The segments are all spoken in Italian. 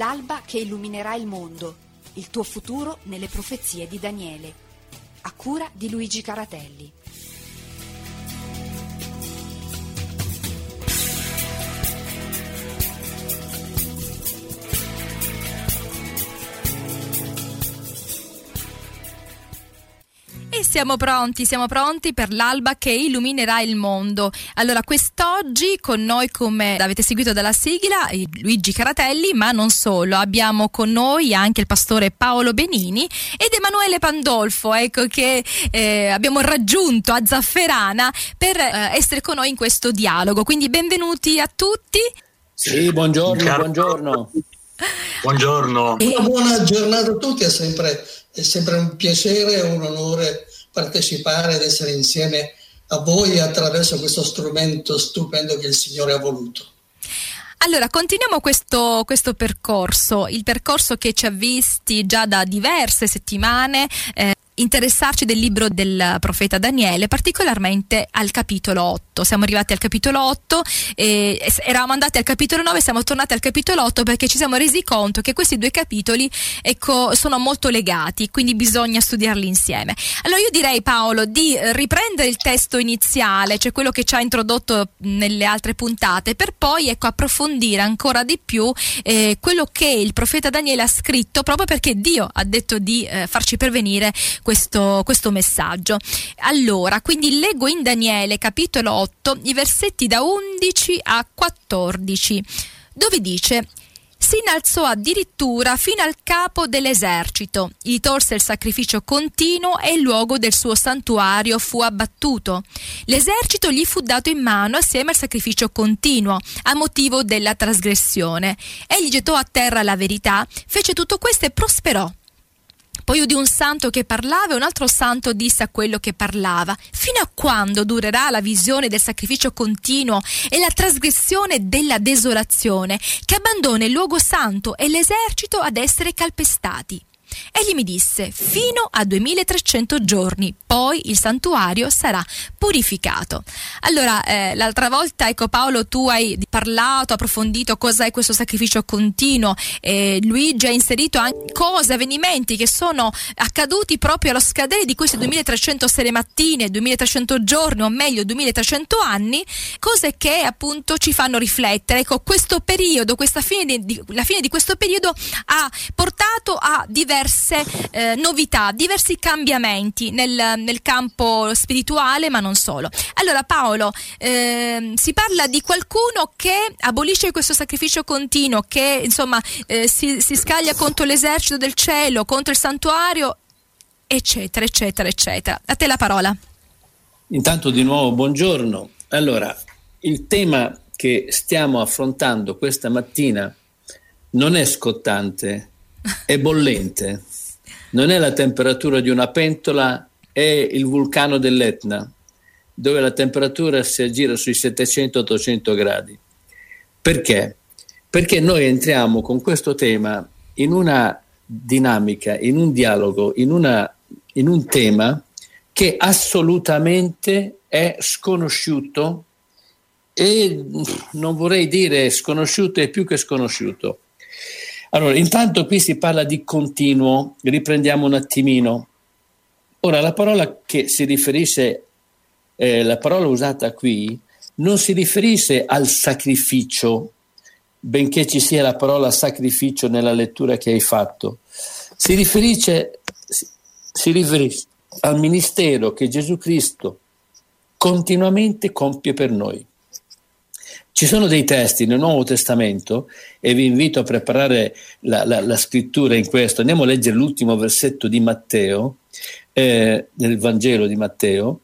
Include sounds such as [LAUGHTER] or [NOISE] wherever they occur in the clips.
L'alba che illuminerà il mondo, il tuo futuro nelle profezie di Daniele. A cura di Luigi Caratelli. Siamo pronti, siamo pronti per l'alba che illuminerà il mondo. Allora, quest'oggi con noi, come avete seguito dalla sigla, Luigi Caratelli, ma non solo, abbiamo con noi anche il pastore Paolo Benini ed Emanuele Pandolfo, ecco che eh, abbiamo raggiunto a Zafferana per eh, essere con noi in questo dialogo. Quindi benvenuti a tutti. Sì, buongiorno, buongiorno. Buongiorno. Una buona giornata a tutti, è sempre, è sempre un piacere e un onore partecipare ed essere insieme a voi attraverso questo strumento stupendo che il Signore ha voluto. Allora, continuiamo questo, questo, percorso, il percorso che ci ha visti già da diverse settimane. Eh, interessarci del libro del profeta Daniele, particolarmente al capitolo 8. Siamo arrivati al capitolo 8, e eravamo andati al capitolo 9, siamo tornati al capitolo 8 perché ci siamo resi conto che questi due capitoli ecco, sono molto legati, quindi bisogna studiarli insieme. Allora io direi Paolo di riprendere il testo iniziale, cioè quello che ci ha introdotto nelle altre puntate, per poi ecco, approfondire ancora di più eh, quello che il profeta Daniele ha scritto proprio perché Dio ha detto di eh, farci pervenire questo, questo messaggio. Allora, quindi leggo in Daniele capitolo 8 i versetti da 11 a 14, dove dice si innalzò addirittura fino al capo dell'esercito, gli tolse il sacrificio continuo e il luogo del suo santuario fu abbattuto. L'esercito gli fu dato in mano assieme al sacrificio continuo, a motivo della trasgressione. Egli gettò a terra la verità, fece tutto questo e prosperò. Poi udì un santo che parlava e un altro santo disse a quello che parlava, fino a quando durerà la visione del sacrificio continuo e la trasgressione della desolazione, che abbandona il luogo santo e l'esercito ad essere calpestati? Egli mi disse, fino a 2300 giorni, poi il santuario sarà purificato. Allora, eh, l'altra volta, ecco Paolo, tu hai parlato, approfondito cosa è questo sacrificio continuo. Eh, Luigi ha inserito anche cose, avvenimenti che sono accaduti proprio allo scadere di queste 2300 sere mattine, 2300 giorni, o meglio 2300 anni, cose che appunto ci fanno riflettere. Ecco, questo periodo, questa fine di, la fine di questo periodo ha portato a diversi diverse eh, novità, diversi cambiamenti nel, nel, campo spirituale, ma non solo. Allora Paolo, eh, si parla di qualcuno che abolisce questo sacrificio continuo, che insomma eh, si, si scaglia contro l'esercito del cielo, contro il santuario, eccetera, eccetera, eccetera. A te la parola. Intanto di nuovo buongiorno. Allora, il tema che stiamo affrontando questa mattina non è scottante, è bollente, non è la temperatura di una pentola, è il vulcano dell'Etna, dove la temperatura si aggira sui 700-800 gradi. Perché? Perché noi entriamo con questo tema in una dinamica, in un dialogo, in, una, in un tema che assolutamente è sconosciuto e non vorrei dire sconosciuto, è più che sconosciuto. Allora, intanto qui si parla di continuo, riprendiamo un attimino. Ora, la parola che si riferisce, eh, la parola usata qui, non si riferisce al sacrificio, benché ci sia la parola sacrificio nella lettura che hai fatto. Si riferisce, si riferisce al ministero che Gesù Cristo continuamente compie per noi. Ci sono dei testi nel Nuovo Testamento e vi invito a preparare la, la, la scrittura in questo. Andiamo a leggere l'ultimo versetto di Matteo, eh, nel Vangelo di Matteo,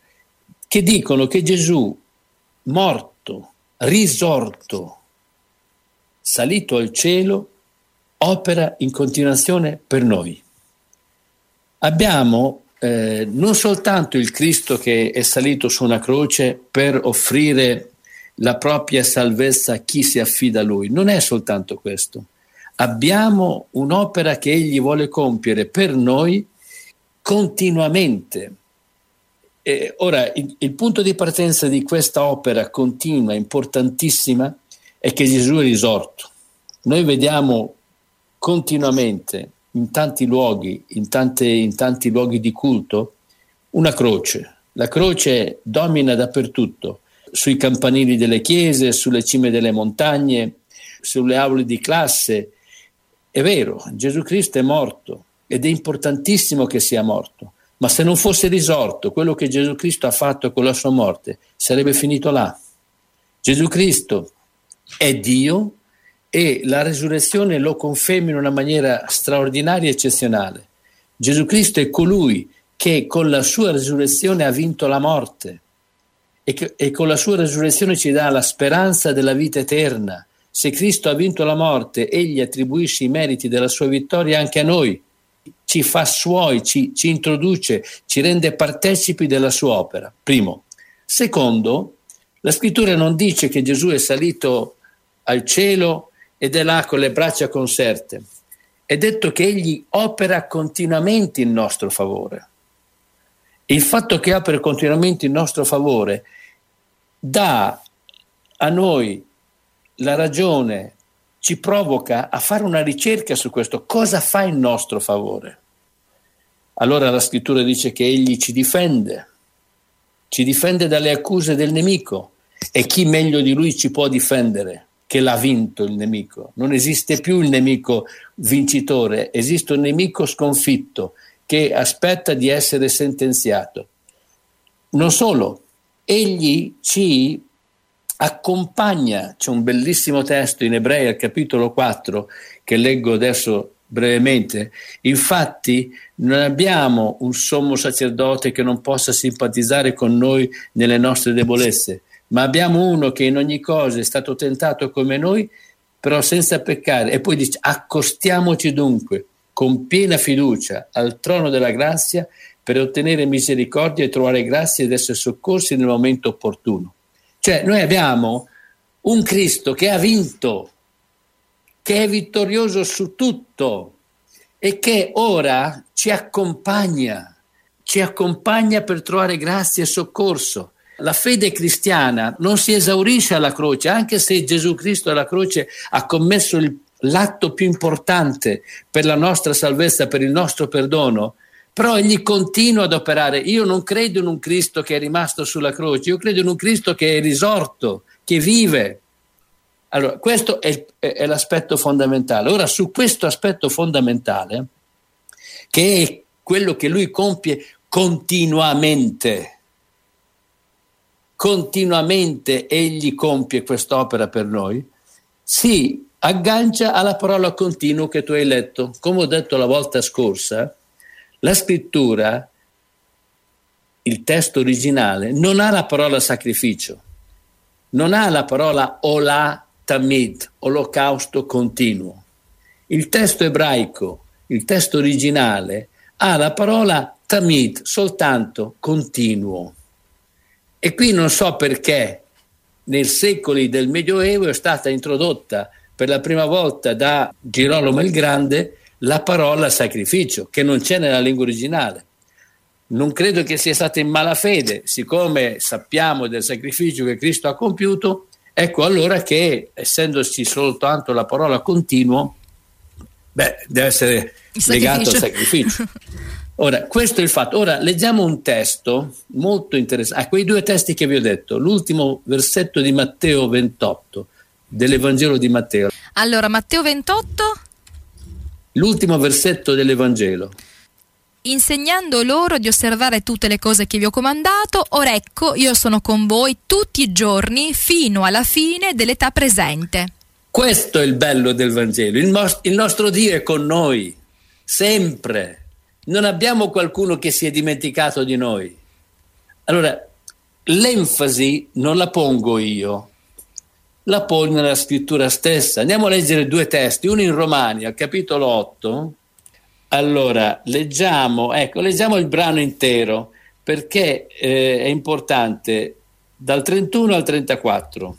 che dicono che Gesù, morto, risorto, salito al cielo, opera in continuazione per noi. Abbiamo eh, non soltanto il Cristo che è salito su una croce per offrire la propria salvezza a chi si affida a lui. Non è soltanto questo. Abbiamo un'opera che egli vuole compiere per noi continuamente. E ora, il, il punto di partenza di questa opera continua, importantissima, è che Gesù è risorto. Noi vediamo continuamente in tanti luoghi, in, tante, in tanti luoghi di culto, una croce. La croce domina dappertutto, sui campanili delle chiese, sulle cime delle montagne, sulle aule di classe. È vero, Gesù Cristo è morto ed è importantissimo che sia morto, ma se non fosse risorto quello che Gesù Cristo ha fatto con la sua morte, sarebbe finito là. Gesù Cristo è Dio e la resurrezione lo conferma in una maniera straordinaria e eccezionale. Gesù Cristo è colui che con la sua resurrezione ha vinto la morte e, che, e con la sua resurrezione ci dà la speranza della vita eterna. Se Cristo ha vinto la morte, egli attribuisce i meriti della sua vittoria anche a noi, ci fa suoi, ci, ci introduce, ci rende partecipi della sua opera. Primo. Secondo, la scrittura non dice che Gesù è salito al cielo ed è là con le braccia conserte. È detto che egli opera continuamente in nostro favore. Il fatto che opera continuamente in nostro favore dà a noi la ragione, ci provoca a fare una ricerca su questo, cosa fa in nostro favore. Allora la scrittura dice che egli ci difende, ci difende dalle accuse del nemico e chi meglio di lui ci può difendere che l'ha vinto il nemico. Non esiste più il nemico vincitore, esiste un nemico sconfitto che aspetta di essere sentenziato. Non solo, egli ci accompagna, c'è un bellissimo testo in Ebrei al capitolo 4 che leggo adesso brevemente, infatti non abbiamo un sommo sacerdote che non possa simpatizzare con noi nelle nostre debolezze, ma abbiamo uno che in ogni cosa è stato tentato come noi, però senza peccare. E poi dice, accostiamoci dunque con piena fiducia al trono della grazia per ottenere misericordia e trovare grazia ed essere soccorsi nel momento opportuno. Cioè noi abbiamo un Cristo che ha vinto, che è vittorioso su tutto e che ora ci accompagna, ci accompagna per trovare grazia e soccorso. La fede cristiana non si esaurisce alla croce, anche se Gesù Cristo alla croce ha commesso il, l'atto più importante per la nostra salvezza, per il nostro perdono, però egli continua ad operare. Io non credo in un Cristo che è rimasto sulla croce, io credo in un Cristo che è risorto, che vive. Allora, questo è, è l'aspetto fondamentale. Ora, su questo aspetto fondamentale, che è quello che lui compie continuamente, continuamente egli compie quest'opera per noi, si aggancia alla parola continuo che tu hai letto. Come ho detto la volta scorsa, la scrittura, il testo originale, non ha la parola sacrificio, non ha la parola ola tamid, olocausto continuo. Il testo ebraico, il testo originale, ha la parola tamid, soltanto continuo. E qui non so perché nei secoli del Medioevo è stata introdotta per la prima volta da Girolamo il Grande la parola sacrificio, che non c'è nella lingua originale. Non credo che sia stata in malafede, siccome sappiamo del sacrificio che Cristo ha compiuto, ecco allora che, essendoci soltanto la parola continuo, beh, deve essere legato al sacrificio. [LAUGHS] Ora, questo è il fatto. Ora leggiamo un testo molto interessante, ah, quei due testi che vi ho detto, l'ultimo versetto di Matteo 28, dell'Evangelo di Matteo. Allora, Matteo 28? L'ultimo versetto dell'Evangelo. Insegnando loro di osservare tutte le cose che vi ho comandato, ora ecco, io sono con voi tutti i giorni fino alla fine dell'età presente. Questo è il bello del Vangelo. Il, most- il nostro Dio è con noi, sempre non abbiamo qualcuno che si è dimenticato di noi. Allora, l'enfasi non la pongo io, la pone nella scrittura stessa. Andiamo a leggere due testi, uno in Romani, al capitolo 8. Allora, leggiamo, ecco, leggiamo il brano intero perché eh, è importante, dal 31 al 34.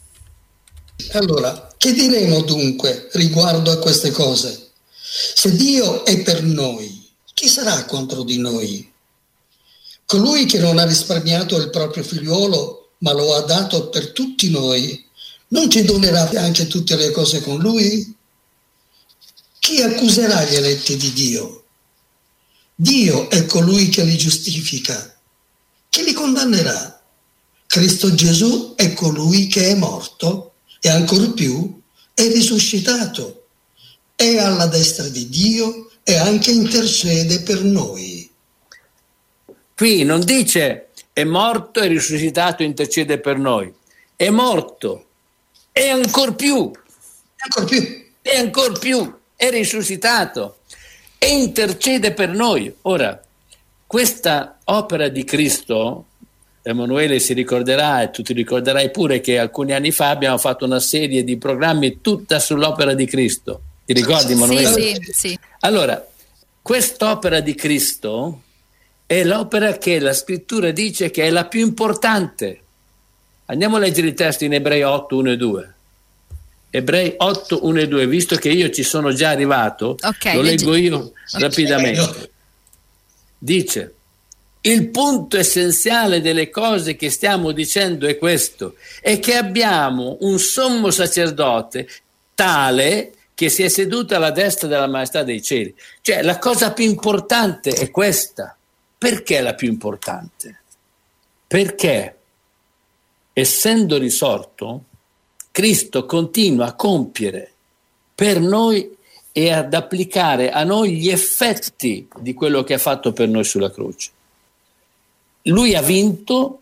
Allora, che diremo dunque riguardo a queste cose? Se Dio è per noi, chi sarà contro di noi? Colui che non ha risparmiato il proprio figliuolo, ma lo ha dato per tutti noi, non ci donerà anche tutte le cose con lui? chi accuserà gli eletti di Dio? Dio è colui che li giustifica. Chi li condannerà? Cristo Gesù è colui che è morto e ancor più è risuscitato. È alla destra di Dio e anche intercede per noi. Qui non dice è morto e risuscitato intercede per noi. È morto e ancor più. Ancor più. E ancor più. È risuscitato e intercede per noi. Ora, questa opera di Cristo, Emanuele si ricorderà e tu ti ricorderai pure che alcuni anni fa abbiamo fatto una serie di programmi tutta sull'opera di Cristo. Ti ricordi Emanuele? Sì, sì, sì. Allora, quest'opera di Cristo è l'opera che la scrittura dice che è la più importante. Andiamo a leggere il testo in Ebrei 8, 1 e 2. Ebrei 8, 1 e 2, visto che io ci sono già arrivato, okay, lo leggo io rapidamente. Dice, il punto essenziale delle cose che stiamo dicendo è questo, è che abbiamo un sommo sacerdote tale che si è seduto alla destra della maestà dei cieli. Cioè la cosa più importante è questa. Perché è la più importante? Perché essendo risorto, Cristo continua a compiere per noi e ad applicare a noi gli effetti di quello che ha fatto per noi sulla croce. Lui ha vinto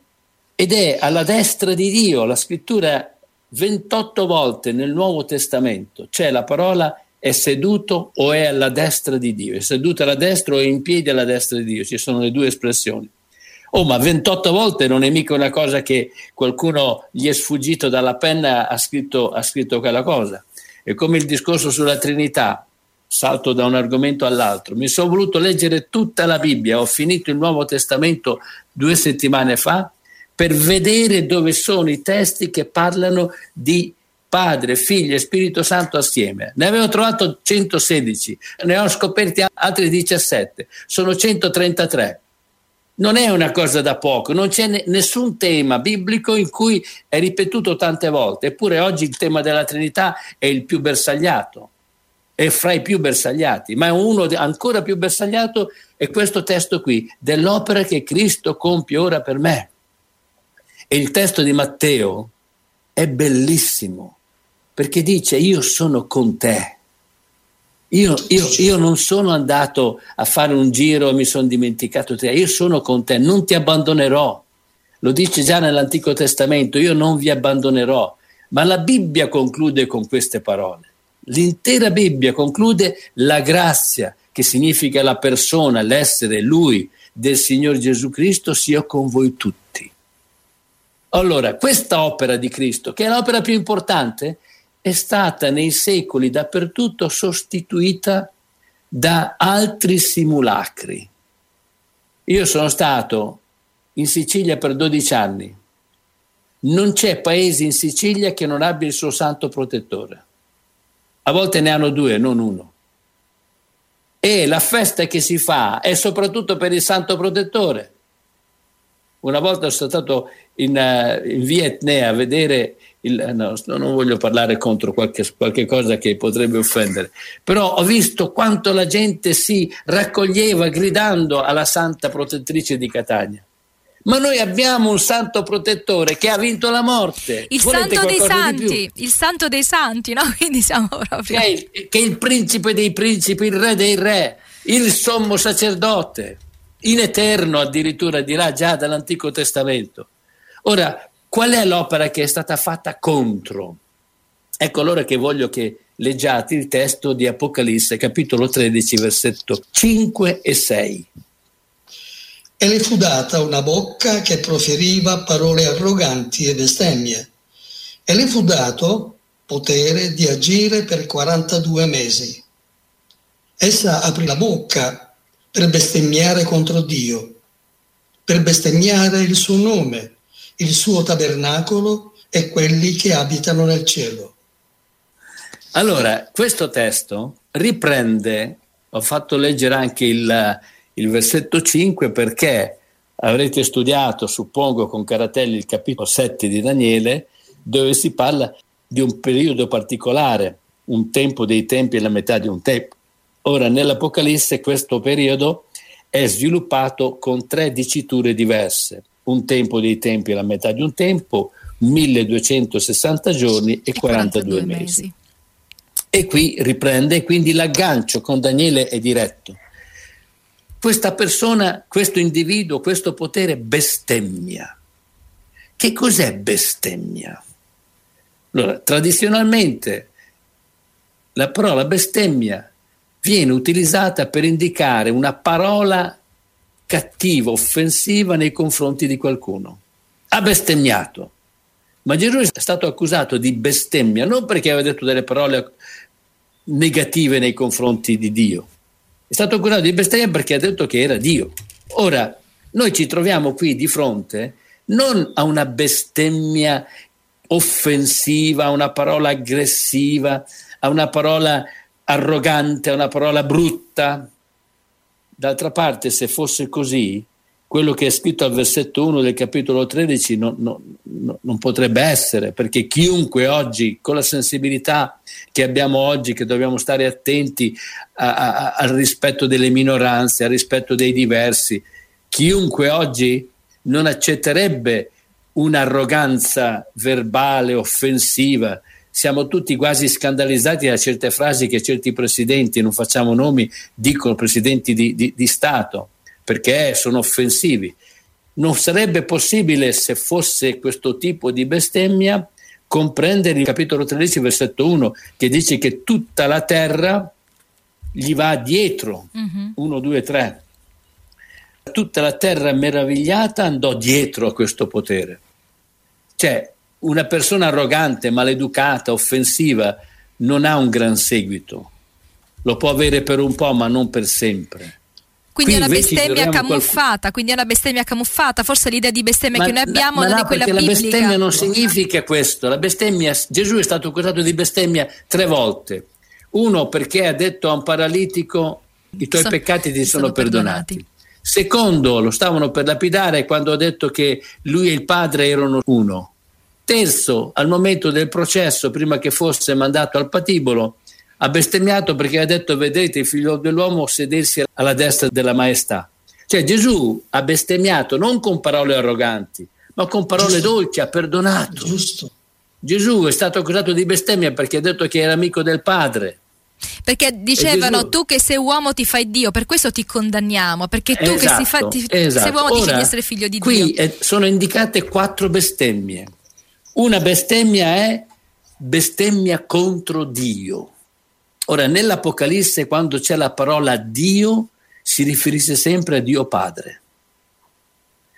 ed è alla destra di Dio. La scrittura 28 volte nel Nuovo Testamento c'è la parola è seduto o è alla destra di Dio, è seduto alla destra o è in piedi alla destra di Dio, ci sono le due espressioni. Oh, ma 28 volte non è mica una cosa che qualcuno gli è sfuggito dalla penna, ha scritto, ha scritto quella cosa. È come il discorso sulla Trinità, salto da un argomento all'altro. Mi sono voluto leggere tutta la Bibbia, ho finito il Nuovo Testamento due settimane fa per vedere dove sono i testi che parlano di Padre, Figlio e Spirito Santo assieme. Ne avevo trovato 116, ne ho scoperti altri 17, sono 133 non è una cosa da poco, non c'è nessun tema biblico in cui è ripetuto tante volte, eppure oggi il tema della Trinità è il più bersagliato, è fra i più bersagliati, ma uno ancora più bersagliato è questo testo qui, dell'opera che Cristo compie ora per me. E il testo di Matteo è bellissimo, perché dice io sono con te io, io, io, non sono andato a fare un giro e mi sono dimenticato te, io sono con te, non ti abbandonerò. Lo dice già nell'Antico Testamento, io non vi abbandonerò. Ma la Bibbia conclude con queste parole. L'intera Bibbia conclude la grazia, che significa la persona, l'essere, lui del Signore Gesù Cristo, sia con voi tutti. Allora, questa opera di Cristo, che è l'opera più importante, è stata nei secoli dappertutto sostituita da altri simulacri. Io sono stato in Sicilia per 12 anni. Non c'è paese in Sicilia che non abbia il suo santo protettore. A volte ne hanno due, non uno. E la festa che si fa è soprattutto per il santo protettore. Una volta sono stato in, uh, in Vietnam a vedere il, eh, no, non voglio parlare contro qualche, qualche, cosa che potrebbe offendere, però ho visto quanto la gente si raccoglieva gridando alla santa protettrice di Catania. Ma noi abbiamo un santo protettore che ha vinto la morte. Il Volete santo dei santi, il santo dei santi, no? [LAUGHS] Quindi siamo proprio. Che è, il, che è il principe dei principi, il re dei re, il sommo sacerdote, in eterno addirittura dirà già dall'Antico Testamento. Ora, Qual è l'opera che è stata fatta contro? Ecco allora che voglio che leggiate il testo di Apocalisse, capitolo 13, versetto 5 e 6. E le fu data una bocca che proferiva parole arroganti e bestemmie, e le fu dato potere di agire per 42 mesi. Essa aprì la bocca per bestemmiare contro Dio, per bestemmiare il suo nome il suo tabernacolo e quelli che abitano nel cielo. Allora, questo testo riprende, ho fatto leggere anche il, il versetto 5 perché avrete studiato, suppongo, con Caratelli il capitolo 7 di Daniele, dove si parla di un periodo particolare, un tempo dei tempi e la metà di un tempo. Ora, nell'Apocalisse questo periodo è sviluppato con tre diciture diverse. Un tempo dei tempi, la metà di un tempo, 1260 giorni e, e 42, 42 mesi. mesi. E qui riprende, quindi l'aggancio con Daniele è diretto. Questa persona, questo individuo, questo potere bestemmia. Che cos'è bestemmia? Allora, tradizionalmente la parola bestemmia viene utilizzata per indicare una parola cattiva, offensiva nei confronti di qualcuno. Ha bestemmiato. Ma Gesù è stato accusato di bestemmia non perché aveva detto delle parole negative nei confronti di Dio, è stato accusato di bestemmia perché ha detto che era Dio. Ora, noi ci troviamo qui di fronte non a una bestemmia offensiva, a una parola aggressiva, a una parola arrogante, a una parola brutta. D'altra parte, se fosse così, quello che è scritto al versetto 1 del capitolo 13 non, non, non, potrebbe essere, perché chiunque oggi, con la sensibilità che abbiamo oggi, che dobbiamo stare attenti a, a, al rispetto delle minoranze, al rispetto dei diversi, chiunque oggi non accetterebbe un'arroganza verbale, offensiva. Siamo tutti quasi scandalizzati da certe frasi che certi presidenti, non facciamo nomi, dicono presidenti di, di, di Stato perché sono offensivi. Non sarebbe possibile, se fosse questo tipo di bestemmia, comprendere il capitolo 13, versetto 1, che dice che tutta la terra gli va dietro. 1, 2, 3. Tutta la terra meravigliata andò dietro a questo potere. Cioè, una persona arrogante, maleducata, offensiva, non ha un gran seguito. Lo può avere per un po', ma non per sempre. Quindi è una bestemmia camuffata, qualcuno... quindi è una bestemmia camuffata, forse l'idea di bestemmia ma, che noi abbiamo ma non no, è quella biblica. La bestemmia non significa questo, la bestemmia, Gesù è stato accusato di bestemmia tre volte. Uno perché ha detto a un paralitico i tuoi so, peccati ti sono, sono perdonati. perdonati. Secondo, lo stavano per lapidare quando ha detto che lui e il padre erano uno. Terzo, al momento del processo, prima che fosse mandato al patibolo, ha bestemmiato perché ha detto vedete il figlio dell'uomo sedersi alla destra della maestà. Cioè Gesù ha bestemmiato non con parole arroganti, ma con parole Giusto. dolci, ha perdonato. Giusto. Gesù è stato accusato di bestemmia perché ha detto che era amico del Padre. Perché dicevano tu che sei uomo ti fai Dio, per questo ti condanniamo, perché tu esatto, che fa, ti, esatto. sei uomo Ora, ti fai essere figlio di qui Dio. Qui sono indicate quattro bestemmie. Una bestemmia è bestemmia contro Dio. Ora, nell'Apocalisse, quando c'è la parola Dio, si riferisce sempre a Dio Padre.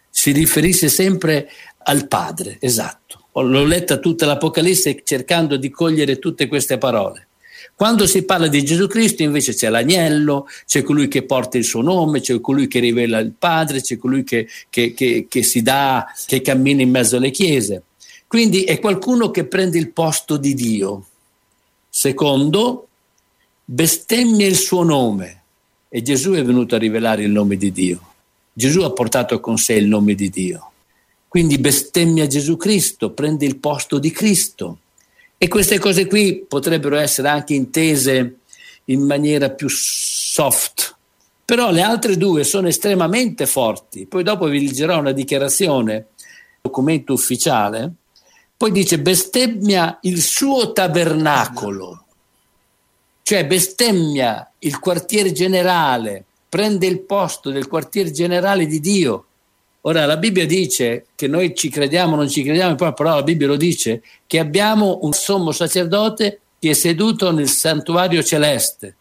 Si riferisce sempre al Padre, esatto. L'ho letta tutta l'Apocalisse cercando di cogliere tutte queste parole. Quando si parla di Gesù Cristo invece c'è l'agnello, c'è colui che porta il suo nome, c'è colui che rivela il Padre, c'è colui che, che, che, che si dà, che cammina in mezzo alle chiese. Quindi è qualcuno che prende il posto di Dio. Secondo, bestemmia il suo nome e Gesù è venuto a rivelare il nome di Dio. Gesù ha portato con sé il nome di Dio. Quindi bestemmia Gesù Cristo, prende il posto di Cristo. E queste cose qui potrebbero essere anche intese in maniera più soft, però le altre due sono estremamente forti. Poi dopo vi leggerò una dichiarazione, documento ufficiale, poi dice bestemmia il suo tabernacolo cioè bestemmia il quartier generale, prende il posto del quartier generale di Dio. Ora la Bibbia dice che noi ci crediamo, non ci crediamo, però la Bibbia lo dice, che abbiamo un sommo sacerdote che è seduto nel santuario celeste.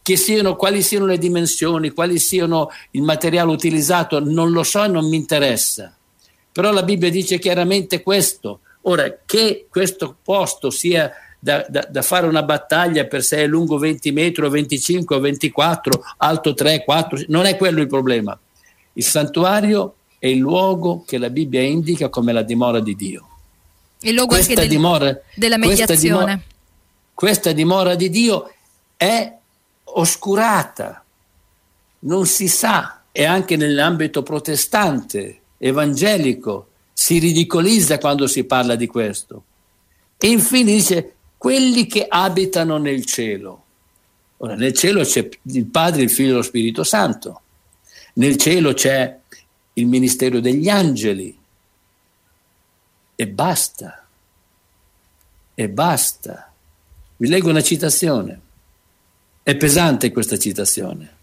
Che siano, quali siano le dimensioni, quali siano il materiale utilizzato, non lo so e non mi interessa. Però la Bibbia dice chiaramente questo. Ora, che questo posto sia da, da, da, fare una battaglia per se è lungo 20 metri o 25 o 24, alto 3, 4, non è quello il problema. Il santuario è il luogo che la Bibbia indica come la dimora di Dio. Il luogo questa anche del, dimora, della mediazione. Questa dimora, questa dimora di Dio è oscurata, non si sa, e anche nell'ambito protestante, evangelico, si ridicolizza quando si parla di questo. E infine dice quelli che abitano nel cielo. Ora, nel cielo c'è il Padre, il Figlio e lo Spirito Santo. Nel cielo c'è il ministero degli angeli. E basta. E basta. Vi leggo una citazione. È pesante questa citazione.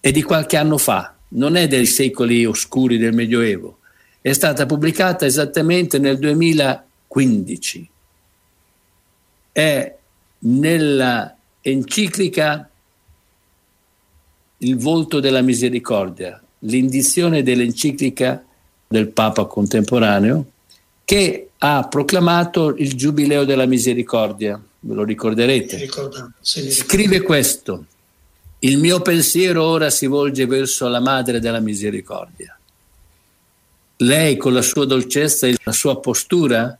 È di qualche anno fa, non è dei secoli oscuri del Medioevo. È stata pubblicata esattamente nel 2015. È nella enciclica Il volto della misericordia, l'indizione dell'enciclica del Papa contemporaneo, che ha proclamato il Giubileo della Misericordia, ve lo ricorderete. Scrive questo, il mio pensiero ora si volge verso la Madre della Misericordia. Lei con la sua dolcezza e la sua postura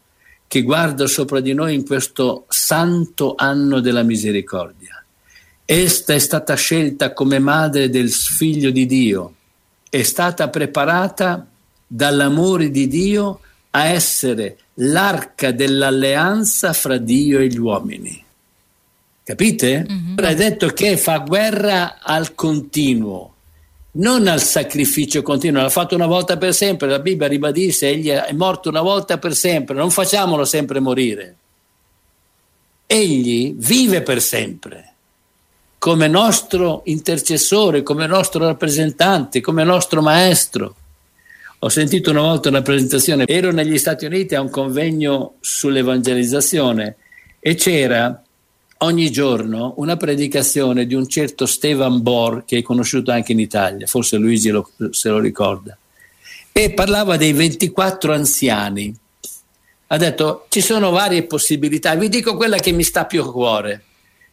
che guarda sopra di noi in questo santo anno della misericordia. Esta è stata scelta come madre del figlio di Dio, è stata preparata dall'amore di Dio a essere l'arca dell'alleanza fra Dio e gli uomini. Capite? Mm-hmm. Ora è detto che fa guerra al continuo, non al sacrificio continuo, l'ha fatto una volta per sempre, la Bibbia ribadisce, egli è morto una volta per sempre, non facciamolo sempre morire. Egli vive per sempre, come nostro intercessore, come nostro rappresentante, come nostro maestro. Ho sentito una volta una presentazione, ero negli Stati Uniti a un convegno sull'evangelizzazione e c'era ogni giorno una predicazione di un certo Stefan Bor, che è conosciuto anche in Italia, forse Luigi lo, se lo ricorda, e parlava dei 24 anziani. Ha detto ci sono varie possibilità, vi dico quella che mi sta più a cuore.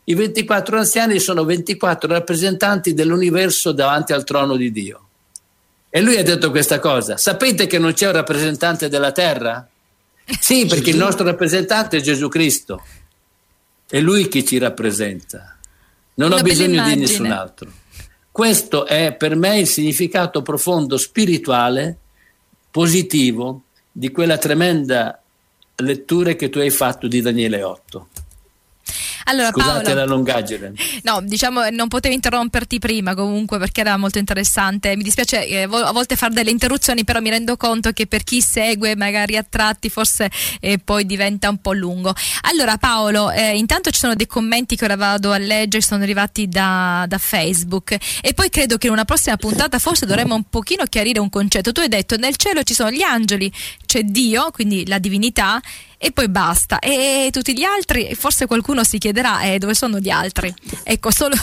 I 24 anziani sono 24 rappresentanti dell'universo davanti al trono di Dio. E lui ha detto questa cosa. Sapete che non c'è un rappresentante della terra? [LAUGHS] Sì, perché il nostro rappresentante è Gesù Cristo. È lui che ci rappresenta. Non Una ho bisogno di nessun altro. Questo è per me il significato profondo spirituale, positivo, di quella tremenda lettura che tu hai fatto di Daniele 8. Allora, Scusate Paolo, la lungaggine. No, diciamo non potevo interromperti prima comunque perché era molto interessante. Mi dispiace eh, a volte fare delle interruzioni, però mi rendo conto che per chi segue magari a tratti forse eh, poi diventa un po' lungo. Allora Paolo, eh, intanto ci sono dei commenti che ora vado a leggere, sono arrivati da, da Facebook e poi credo che in una prossima puntata forse dovremmo un pochino chiarire un concetto. Tu hai detto nel cielo ci sono gli angeli, c'è Dio, quindi la divinità e poi basta. E tutti gli altri, forse qualcuno si chiederà eh, dove sono gli altri. Ecco, solo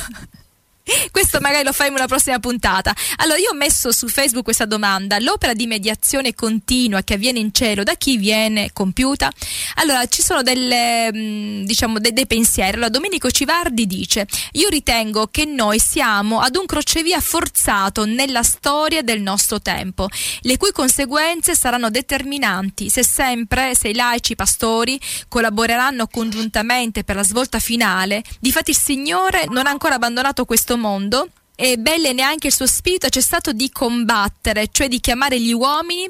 questo magari lo in una prossima puntata. Allora, io ho messo su Facebook questa domanda: l'opera di mediazione continua che avviene in cielo, da chi viene compiuta? Allora, ci sono delle, mm, diciamo, de- dei pensieri. Allora, Domenico Civardi dice: Io ritengo che noi siamo ad un crocevia forzato nella storia del nostro tempo, le cui conseguenze saranno determinanti se sempre, se i laici pastori collaboreranno congiuntamente per la svolta finale. Difatti, il Signore non ha ancora abbandonato questo questo mondo e Belle neanche il suo spirito ha cessato di combattere, cioè di chiamare gli uomini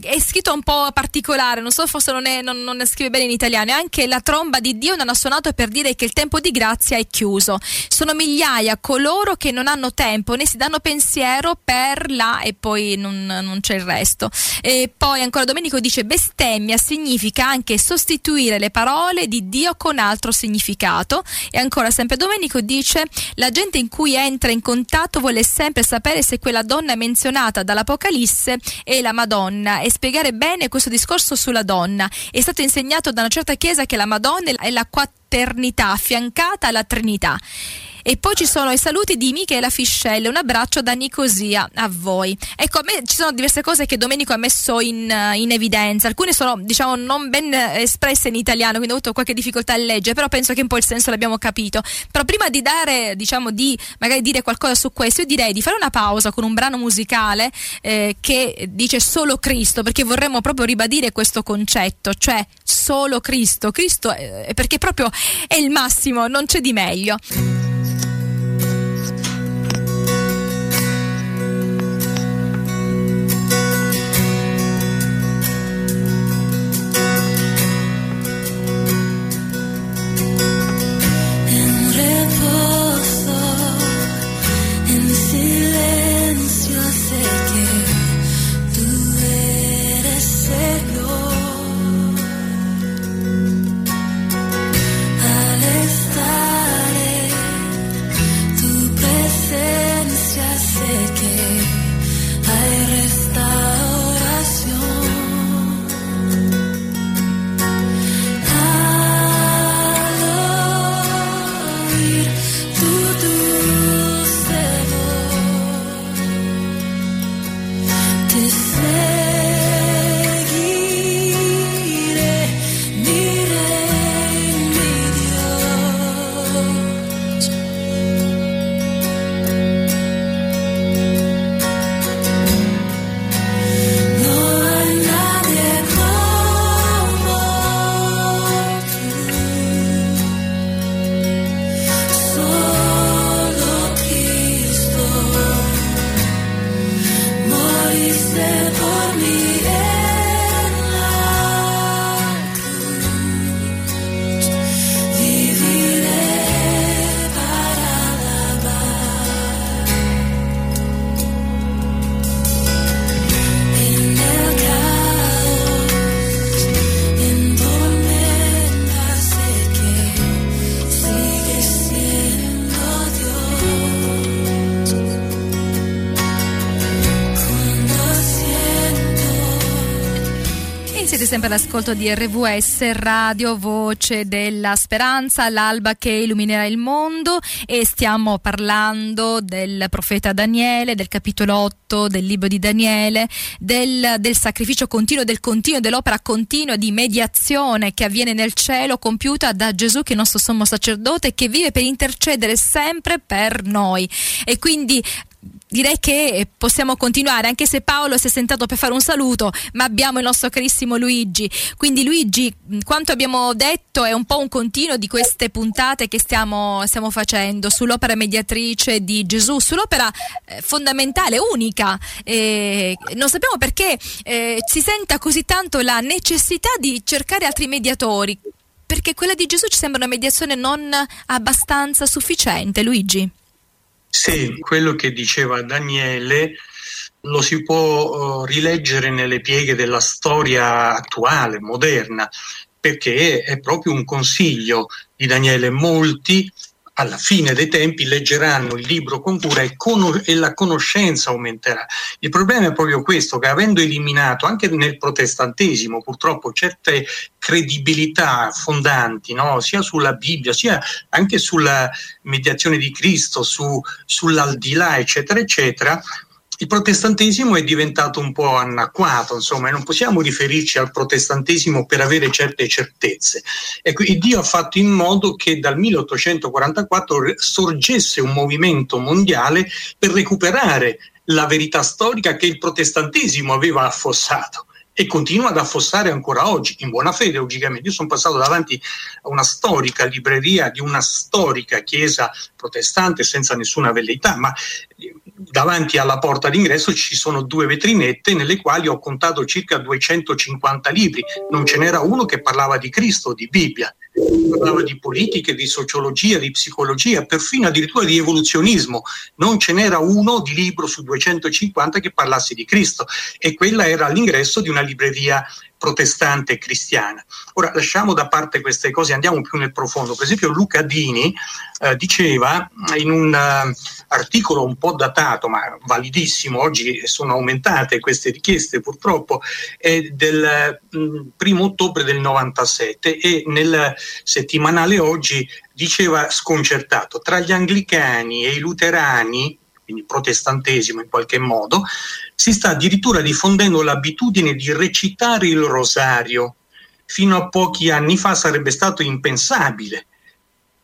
è scritto un po' particolare, non so, forse non, è, non, non scrive bene in italiano. Anche la tromba di Dio non ha suonato per dire che il tempo di grazia è chiuso. Sono migliaia coloro che non hanno tempo né si danno pensiero per là e poi non, non c'è il resto. E poi ancora Domenico dice: bestemmia significa anche sostituire le parole di Dio con altro significato. E ancora sempre Domenico dice: la gente in cui entra in contatto vuole sempre sapere se quella donna menzionata dall'Apocalisse è la Madonna e spiegare bene questo discorso sulla donna. È stato insegnato da una certa chiesa che la Madonna è la quatternità affiancata alla Trinità. E poi ci sono i saluti di Michela Fiscelle, un abbraccio da Nicosia a voi. Ecco, a me ci sono diverse cose che Domenico ha messo in, in evidenza, alcune sono diciamo non ben espresse in italiano, quindi ho avuto qualche difficoltà a leggere, però penso che un po' il senso l'abbiamo capito. Però prima di dare, diciamo, di magari dire qualcosa su questo, io direi di fare una pausa con un brano musicale eh, che dice solo Cristo, perché vorremmo proprio ribadire questo concetto, cioè solo Cristo. Cristo è, perché proprio è il massimo, non c'è di meglio. All'ascolto di RVS Radio, voce della speranza, l'alba che illuminerà il mondo e stiamo parlando del profeta Daniele, del capitolo 8 del libro di Daniele, del, del sacrificio continuo, del continuo, dell'opera continua di mediazione che avviene nel cielo compiuta da Gesù che è il nostro sommo sacerdote che vive per intercedere sempre per noi. E quindi direi che possiamo continuare, anche se Paolo si è sentato per fare un saluto, ma abbiamo il nostro carissimo Luigi. Quindi Luigi, quanto abbiamo detto è un po' un continuo di queste puntate che stiamo, stiamo facendo sull'opera mediatrice di Gesù, sull'opera eh, fondamentale, unica. Eh, non sappiamo perché eh, si senta così tanto la necessità di cercare altri mediatori, perché quella di Gesù ci sembra una mediazione non abbastanza sufficiente, Luigi. Sì, quello che diceva Daniele lo si può uh, rileggere nelle pieghe della storia attuale, moderna, perché è proprio un consiglio di Daniele. Molti alla fine dei tempi leggeranno il libro con cura e, con- e, la conoscenza aumenterà. Il problema è proprio questo, che avendo eliminato anche nel protestantesimo purtroppo certe credibilità fondanti, no? sia sulla Bibbia, sia anche sulla mediazione di Cristo, su, sull'aldilà, eccetera, eccetera, il protestantesimo è diventato un po' anacquato, insomma, e non possiamo riferirci al protestantesimo per avere certe certezze. Ecco, Dio ha fatto in modo che dal 1844 sorgesse un movimento mondiale per recuperare la verità storica che il protestantesimo aveva affossato e continua ad affossare ancora oggi, in buona fede logicamente. Io sono passato davanti a una storica libreria di una storica chiesa protestante senza nessuna velleità, ma davanti alla porta d'ingresso ci sono due vetrinette nelle quali ho contato circa 250 libri, non ce n'era uno che parlava di Cristo, di Bibbia, parlava di politiche, di sociologia, di psicologia, perfino addirittura di evoluzionismo, non ce n'era uno di libro su 250 che parlasse di Cristo e quella era l'ingresso di una libreria protestante cristiana. Ora lasciamo da parte queste cose, andiamo più nel profondo. Per esempio Luca Dini eh, diceva in un uh, articolo un po' datato, ma validissimo, oggi sono aumentate queste richieste purtroppo, è del primo ottobre del 97 e nel settimanale oggi diceva sconcertato, tra gli anglicani e i luterani quindi protestantesimo in qualche modo, si sta addirittura diffondendo l'abitudine di recitare il rosario. Fino a pochi anni fa sarebbe stato impensabile.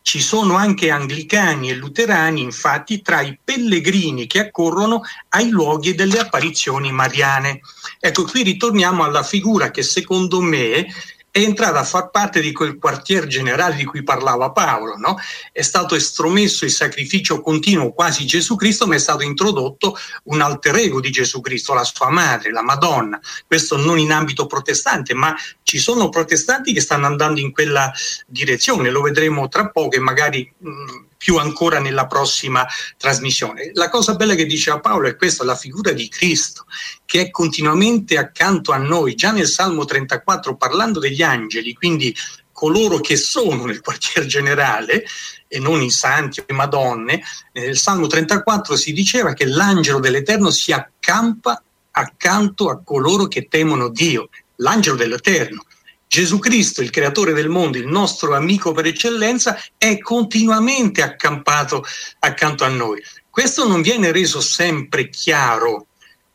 Ci sono anche anglicani e luterani, infatti, tra i pellegrini che accorrono ai luoghi delle apparizioni mariane. Ecco, qui ritorniamo alla figura che secondo me è entrata a far parte di quel quartier generale di cui parlava Paolo. No? È stato estromesso il sacrificio continuo, quasi Gesù Cristo, ma è stato introdotto un alter ego di Gesù Cristo, la sua madre, la Madonna. Questo non in ambito protestante, ma ci sono protestanti che stanno andando in quella direzione. Lo vedremo tra poco e magari mh, più ancora nella prossima trasmissione. La cosa bella che diceva Paolo è questa, la figura di Cristo, che è continuamente accanto a noi. Già nel Salmo 34, parlando degli angeli, quindi coloro che sono nel quartier generale e non i santi le madonne, nel Salmo 34 si diceva che l'angelo dell'Eterno si accampa accanto a coloro che temono Dio, l'angelo dell'Eterno. Gesù Cristo, il creatore del mondo, il nostro amico per eccellenza, è continuamente accampato accanto a noi. Questo non viene reso sempre chiaro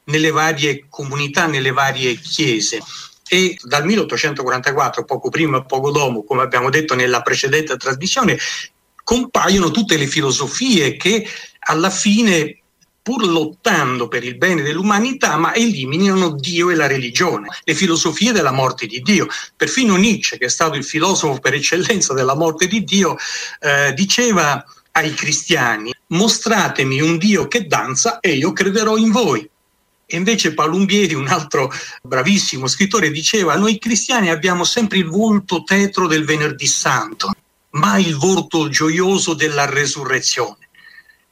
nelle varie comunità, nelle varie chiese. E dal 1844, poco prima e poco dopo, come abbiamo detto nella precedente trasmissione, compaiono tutte le filosofie che alla fine pur lottando per il bene dell'umanità, ma eliminano Dio e la religione, le filosofie della morte di Dio. Perfino Nietzsche, che è stato il filosofo per eccellenza della morte di Dio, eh, diceva ai cristiani, mostratemi un Dio che danza e io crederò in voi. E invece Palumbieri, un altro bravissimo scrittore, diceva, noi cristiani abbiamo sempre il volto tetro del venerdì santo, mai il volto gioioso della resurrezione.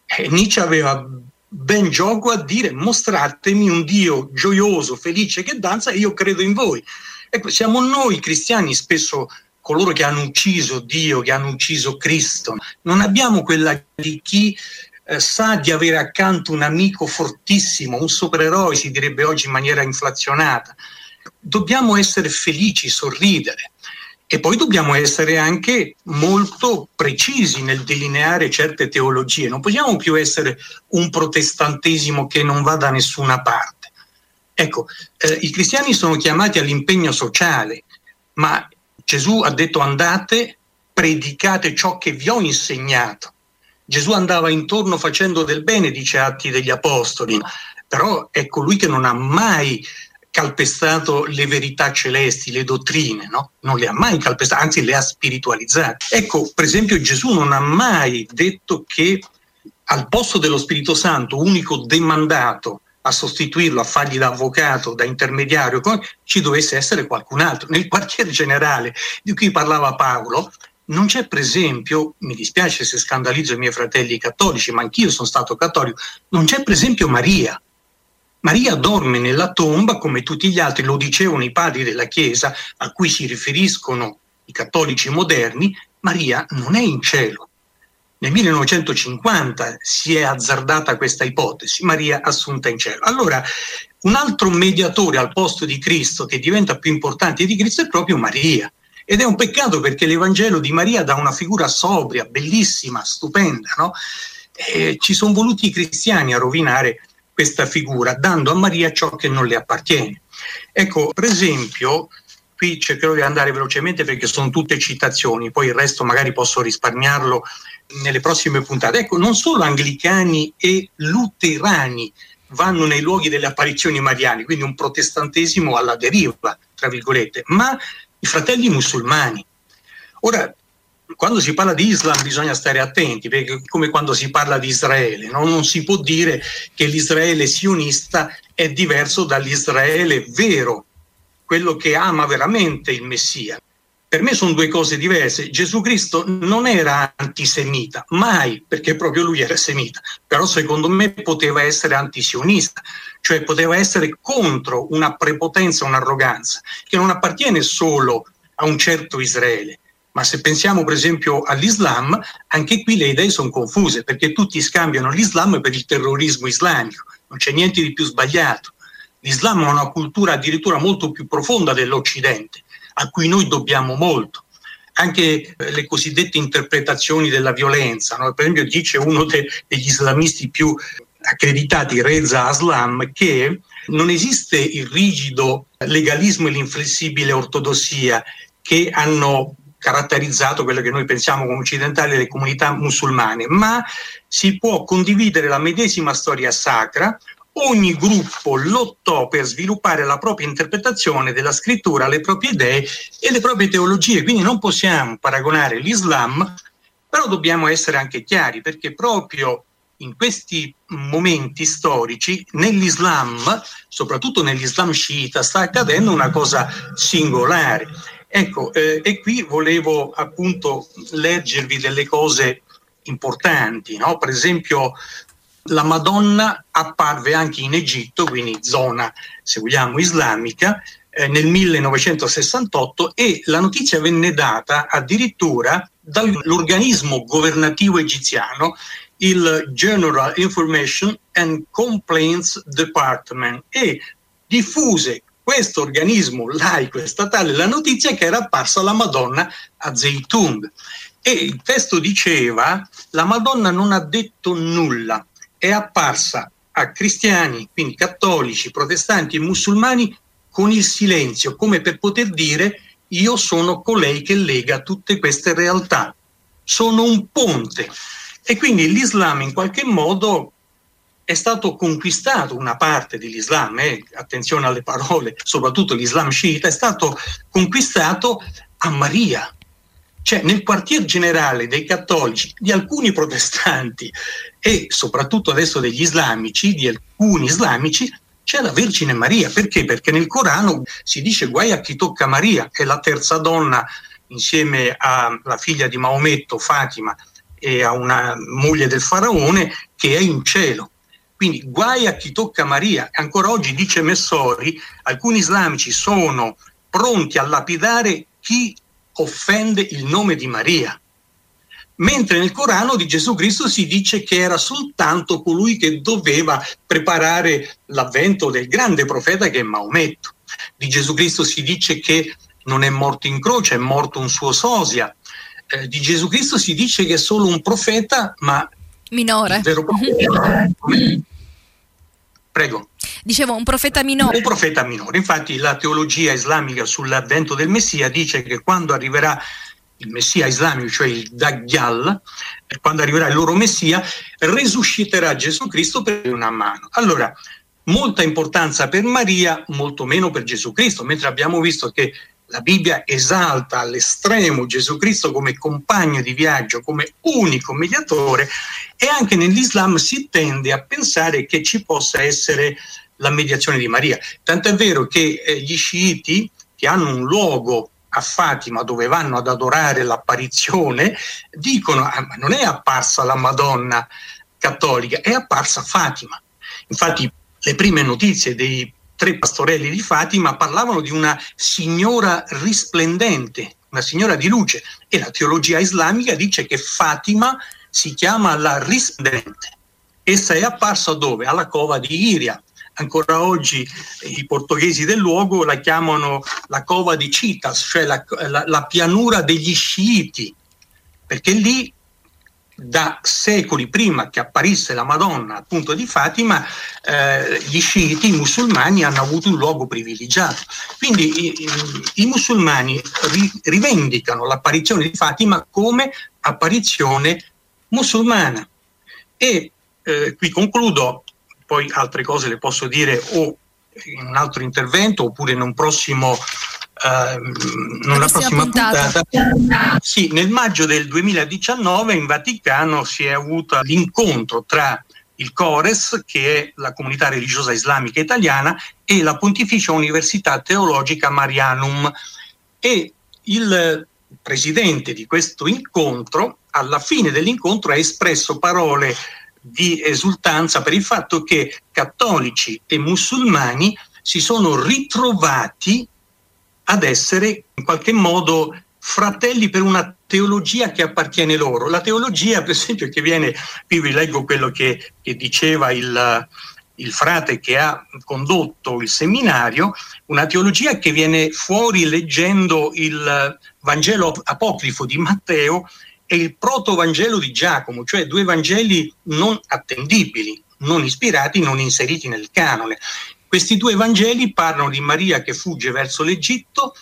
E Nietzsche aveva ben gioco a dire mostratemi un Dio gioioso, felice che danza e io credo in voi. Ecco, siamo noi cristiani spesso coloro che hanno ucciso Dio, che hanno ucciso Cristo. Non abbiamo quella di chi eh, sa di avere accanto un amico fortissimo, un supereroe si direbbe oggi in maniera inflazionata. dobbiamo essere felici, sorridere. E poi dobbiamo essere anche molto precisi nel delineare certe teologie. Non possiamo più essere un protestantesimo che non va da nessuna parte. Ecco, eh, i cristiani sono chiamati all'impegno sociale, ma Gesù ha detto andate, predicate ciò che vi ho insegnato. Gesù andava intorno facendo del bene, dice Atti degli Apostoli, però è colui che non ha mai calpestato le verità celesti, le dottrine, no? Non le ha mai calpestate, anzi le ha spiritualizzate. Ecco, per esempio Gesù non ha mai detto che al posto dello Spirito Santo, unico demandato a sostituirlo, a fargli da avvocato, da intermediario, ci dovesse essere qualcun altro. Nel quartier generale di cui parlava Paolo, non c'è per esempio, mi dispiace se scandalizzo i miei fratelli cattolici, ma anch'io sono stato cattolico, non c'è per esempio Maria. Maria dorme nella tomba come tutti gli altri, lo dicevano i padri della Chiesa a cui si riferiscono i cattolici moderni, Maria non è in cielo. Nel 1950 si è azzardata questa ipotesi, Maria assunta in cielo. Allora, un altro mediatore al posto di Cristo che diventa più importante di Cristo è proprio Maria. Ed è un peccato perché l'Evangelo di Maria dà una figura sobria, bellissima, stupenda, no? ci sono voluti i cristiani a rovinare questa figura, dando a Maria ciò che non le appartiene. Ecco, per esempio, qui cercherò di andare velocemente perché sono tutte citazioni, poi il resto magari posso risparmiarlo nelle prossime puntate. Ecco, non solo anglicani e luterani vanno nei luoghi delle apparizioni mariane, quindi un protestantesimo alla deriva, tra virgolette, ma i fratelli musulmani. Ora, quando si parla di Islam bisogna stare attenti, perché come quando si parla di Israele, no? non si può dire che l'Israele sionista è diverso dall'Israele vero, quello che ama veramente il Messia. Per me sono due cose diverse. Gesù Cristo non era antisemita, mai, perché proprio lui era semita, però secondo me poteva essere antisionista, cioè poteva essere contro una prepotenza, un'arroganza, che non appartiene solo a un certo Israele, ma se pensiamo per esempio all'Islam, anche qui le idee sono confuse perché tutti scambiano l'Islam per il terrorismo islamico, non c'è niente di più sbagliato. L'Islam ha una cultura addirittura molto più profonda dell'Occidente, a cui noi dobbiamo molto. Anche eh, le cosiddette interpretazioni della violenza, no? per esempio dice uno de- degli islamisti più accreditati, Reza Aslam, che non esiste il rigido legalismo e l'inflessibile ortodossia che hanno caratterizzato quelle che noi pensiamo come occidentali le comunità musulmane, ma si può condividere la medesima storia sacra. Ogni gruppo lottò per sviluppare la propria interpretazione della scrittura, le proprie idee e le proprie teologie. Quindi non possiamo paragonare l'Islam, però dobbiamo essere anche chiari perché proprio in questi momenti storici nell'Islam, soprattutto nell'Islam sciita, sta accadendo una cosa singolare Ecco, eh, e qui volevo appunto leggervi delle cose importanti, no? per esempio la Madonna apparve anche in Egitto, quindi zona, se vogliamo, islamica, eh, nel 1968 e la notizia venne data addirittura dall'organismo governativo egiziano, il General Information and Complaints Department, e diffuse questo organismo laico e statale la notizia che era apparsa la Madonna a Zeitung. E il testo diceva la Madonna non ha detto nulla, è apparsa a cristiani, quindi cattolici, protestanti e musulmani con il silenzio, come per poter dire io sono colei che lega tutte queste realtà, sono un ponte. E quindi l'Islam in qualche modo è stato conquistato una parte dell'Islam, eh, attenzione alle parole, soprattutto l'Islam sciita, è stato conquistato a Maria. Cioè nel quartier generale dei cattolici, di alcuni protestanti e soprattutto adesso degli islamici, di alcuni islamici, c'è la Vergine Maria. Perché? Perché nel Corano si dice guai a chi tocca Maria, è la terza donna insieme alla figlia di Maometto, Fatima, e a una moglie del faraone che è in cielo. Quindi guai a chi tocca Maria. Ancora oggi, dice Messori, alcuni islamici sono pronti a lapidare chi offende il nome di Maria. Mentre nel Corano di Gesù Cristo si dice che era soltanto colui che doveva preparare l'avvento del grande profeta che è Maometto. di Gesù Cristo si dice che non è morto in croce, è morto un suo sosia. Eh, di Gesù Cristo si dice che è solo un profeta, ma minore. Profeta, [LAUGHS] Prego. Dicevo un profeta minore. Un profeta minore. Infatti la teologia islamica sull'avvento del Messia dice che quando arriverà il Messia islamico, cioè il Daggyal, quando arriverà il loro Messia, resusciterà Gesù Cristo per una mano. Allora, molta importanza per Maria, molto meno per Gesù Cristo, mentre abbiamo visto che la Bibbia esalta all'estremo Gesù Cristo come compagno di viaggio, come unico mediatore e anche nell'Islam si tende a pensare che ci possa essere la mediazione di Maria. Tant'è vero che eh, gli sciiti che hanno un luogo a Fatima dove vanno ad adorare l'apparizione dicono ah, ma non è apparsa la Madonna cattolica, è apparsa Fatima. Infatti le prime notizie dei tre pastorelli di Fatima parlavano di una signora risplendente, una signora di luce e la teologia islamica dice che Fatima si chiama la risplendente. Essa è apparsa dove? Alla cova di Iria. Ancora oggi i portoghesi del luogo la chiamano la cova di Citas, cioè la, la, la pianura degli sciiti, perché lì da secoli prima che apparisse la Madonna appunto di Fatima, eh, gli sciiti, i musulmani hanno avuto un luogo privilegiato. Quindi i, i, i musulmani ri, rivendicano l'apparizione di Fatima come apparizione musulmana. E eh, qui concludo, poi altre cose le posso dire o in un altro intervento oppure in un prossimo Uh, nella prossima puntata. puntata. Sì, nel maggio del 2019 in Vaticano si è avuto l'incontro tra il CORES, che è la comunità religiosa islamica italiana, e la Pontificia Università Teologica Marianum. E il presidente di questo incontro, alla fine dell'incontro, ha espresso parole di esultanza per il fatto che cattolici e musulmani si sono ritrovati ad essere in qualche modo fratelli per una teologia che appartiene loro. La teologia, per esempio, che viene, qui vi leggo quello che, che diceva il, il frate che ha condotto il seminario, una teologia che viene fuori leggendo il Vangelo apocrifo di Matteo e il proto-Vangelo di Giacomo, cioè due Vangeli non attendibili, non ispirati, non inseriti nel canone. Questi due Vangeli parlano di Maria che fugge verso l'Egitto,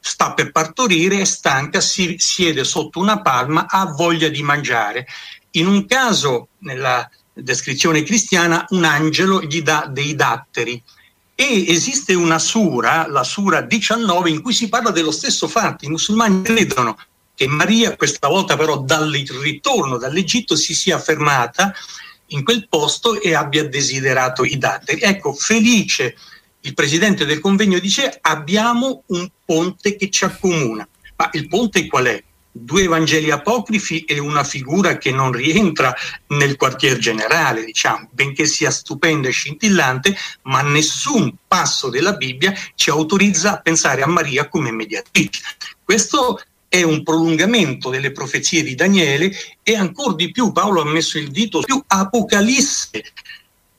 sta per partorire, è stanca, si siede sotto una palma, ha voglia di mangiare. In un caso, nella descrizione cristiana, un angelo gli dà dei datteri. E esiste una sura, la sura 19, in cui si parla dello stesso fatto. I musulmani credono che Maria, questa volta però dal ritorno dall'Egitto, si sia fermata in quel posto e abbia desiderato i datteri. Ecco, felice il presidente del convegno dice abbiamo un ponte che ci accomuna. Ma il ponte qual è? Due Vangeli apocrifi e una figura che non rientra nel quartier generale, diciamo, benché sia stupenda e scintillante, ma nessun passo della Bibbia ci autorizza a pensare a Maria come mediatrice. Questo è un prolungamento delle profezie di Daniele e ancora di più Paolo ha messo il dito più Apocalisse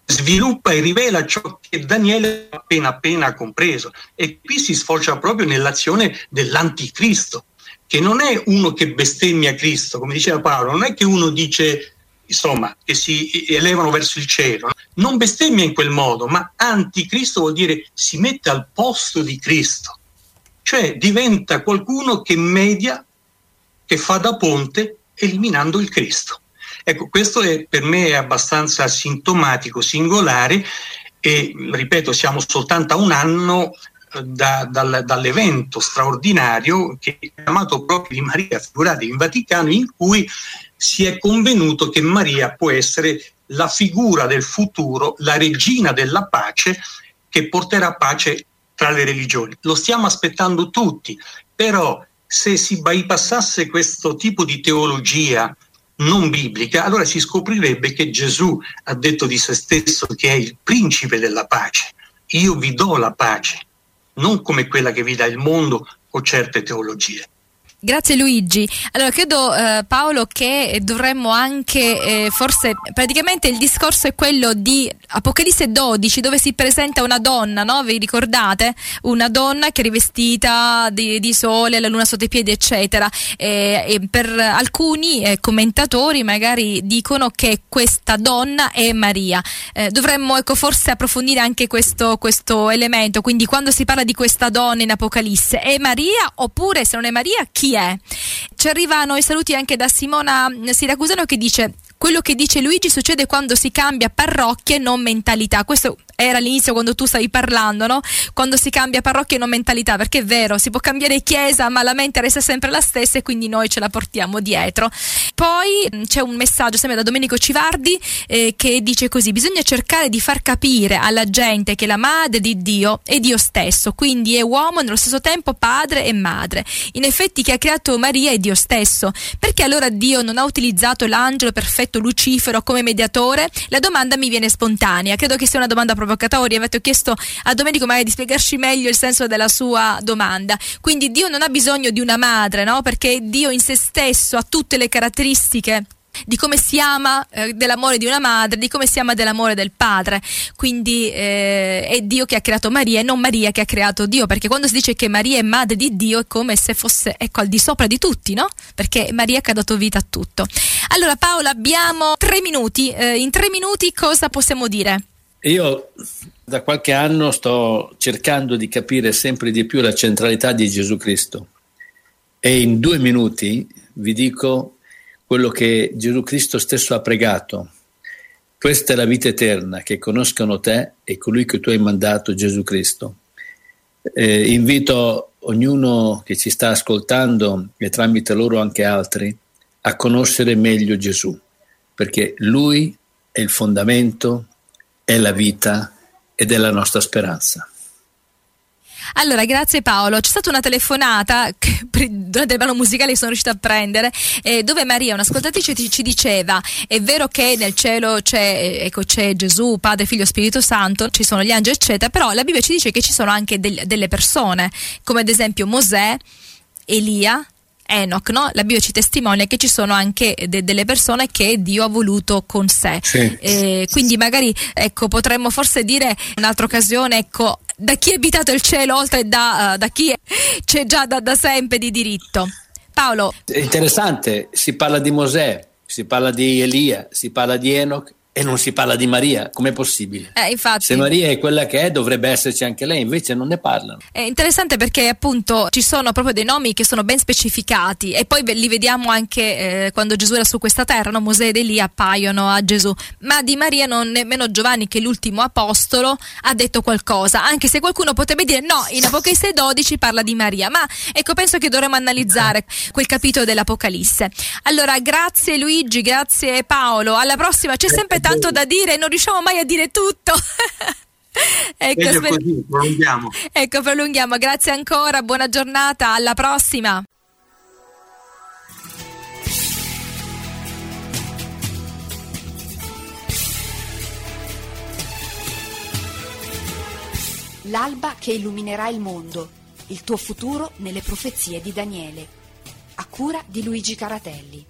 sviluppa e rivela ciò che Daniele appena appena compreso. E qui si sfocia proprio nell'azione dell'anticristo che non è uno che bestemmia Cristo come diceva Paolo non è che uno dice insomma che si elevano verso il cielo non bestemmia in quel modo ma anticristo vuol dire si mette al posto di Cristo cioè diventa qualcuno che media, che fa da ponte eliminando il Cristo. Ecco, questo è, per me è abbastanza sintomatico, singolare e, ripeto, siamo soltanto a un anno eh, da, dal, dall'evento straordinario che è chiamato proprio di Maria figurata in Vaticano, in cui si è convenuto che Maria può essere la figura del futuro, la regina della pace che porterà pace tra le religioni. Lo stiamo aspettando tutti, però se si bypassasse questo tipo di teologia non biblica, allora si scoprirebbe che Gesù ha detto di se stesso che è il principe della pace. Io vi do la pace, non come quella che vi dà il mondo o certe teologie. Grazie Luigi. Allora credo eh, Paolo che dovremmo anche eh, forse praticamente il discorso è quello di Apocalisse 12 dove si presenta una donna, no? Vi ricordate? Una donna che è rivestita di, di sole, la luna sotto i piedi eccetera. E, e per alcuni eh, commentatori magari dicono che questa donna è Maria. Eh, dovremmo ecco forse approfondire anche questo, questo elemento, quindi quando si parla di questa donna in Apocalisse è Maria oppure se non è Maria chi è. Ci arrivano i saluti anche da Simona Siracusano che dice quello che dice Luigi succede quando si cambia parrocchia e non mentalità. Questo era all'inizio quando tu stavi parlando, no? Quando si cambia parrocchia e non mentalità, perché è vero, si può cambiare chiesa, ma la mente resta sempre la stessa e quindi noi ce la portiamo dietro. Poi mm, c'è un messaggio sempre da Domenico Civardi eh, che dice così: bisogna cercare di far capire alla gente che la madre di Dio è Dio stesso, quindi è uomo nello stesso tempo padre e madre. In effetti chi ha creato Maria è Dio stesso. Perché allora Dio non ha utilizzato l'angelo perfetto Lucifero come mediatore? La domanda mi viene spontanea, credo che sia una domanda provocatoria, avete chiesto a Domenico magari di spiegarci meglio il senso della sua domanda. Quindi Dio non ha bisogno di una madre, no? Perché Dio in se stesso ha tutte le caratteristiche di come si ama eh, dell'amore di una madre, di come si ama dell'amore del padre. Quindi eh, è Dio che ha creato Maria e non Maria che ha creato Dio, perché quando si dice che Maria è madre di Dio è come se fosse ecco, al di sopra di tutti, no? Perché Maria che ha dato vita a tutto. Allora Paola, abbiamo tre minuti. Eh, in tre minuti cosa possiamo dire? Io da qualche anno sto cercando di capire sempre di più la centralità di Gesù Cristo e in due minuti vi dico quello che Gesù Cristo stesso ha pregato. Questa è la vita eterna, che conoscano te e colui che tu hai mandato, Gesù Cristo. Eh, invito ognuno che ci sta ascoltando e tramite loro anche altri a conoscere meglio Gesù, perché Lui è il fondamento, è la vita ed è la nostra speranza. Allora, grazie Paolo. C'è stata una telefonata che [LAUGHS] durante il brano musicale sono riuscita a prendere, eh, dove Maria, un'ascoltatrice, ci, diceva: È vero che nel cielo c'è, ecco, c'è, Gesù, Padre, Figlio, Spirito Santo, ci sono gli angeli, eccetera, però la Bibbia ci dice che ci sono anche del, delle persone, come ad esempio Mosè, Elia, Enoch, no? la Bibbia ci testimonia che ci sono anche de- delle persone che Dio ha voluto con sé. Sì. Eh, quindi magari ecco, potremmo forse dire in un'altra occasione, ecco, da chi è abitato il cielo oltre da, uh, da chi è, c'è già da, da sempre di diritto. Paolo. È interessante, si parla di Mosè, si parla di Elia, si parla di Enoch e non si parla di Maria, com'è possibile? Eh, Se Maria è quella che è, dovrebbe esserci anche lei, invece non ne parlano. È interessante perché appunto ci sono proprio dei nomi che sono ben specificati e poi li vediamo anche eh, quando Gesù era su questa terra, no? Mosè ed Elia appaiono a Gesù, ma di Maria non nemmeno Giovanni che è l'ultimo apostolo ha detto qualcosa, anche se qualcuno potrebbe dire no, in Apocalisse 12 parla di Maria, ma ecco penso che dovremmo analizzare quel capitolo dell'Apocalisse. Allora grazie Luigi, grazie Paolo, alla prossima, c'è sempre tanto da dire, non riusciamo mai a dire tutto. [LAUGHS] ecco, sper- così, prolunghiamo. ecco, prolunghiamo. Grazie ancora, buona giornata, alla prossima. L'alba che illuminerà il mondo, il tuo futuro nelle profezie di Daniele. A cura di Luigi Caratelli.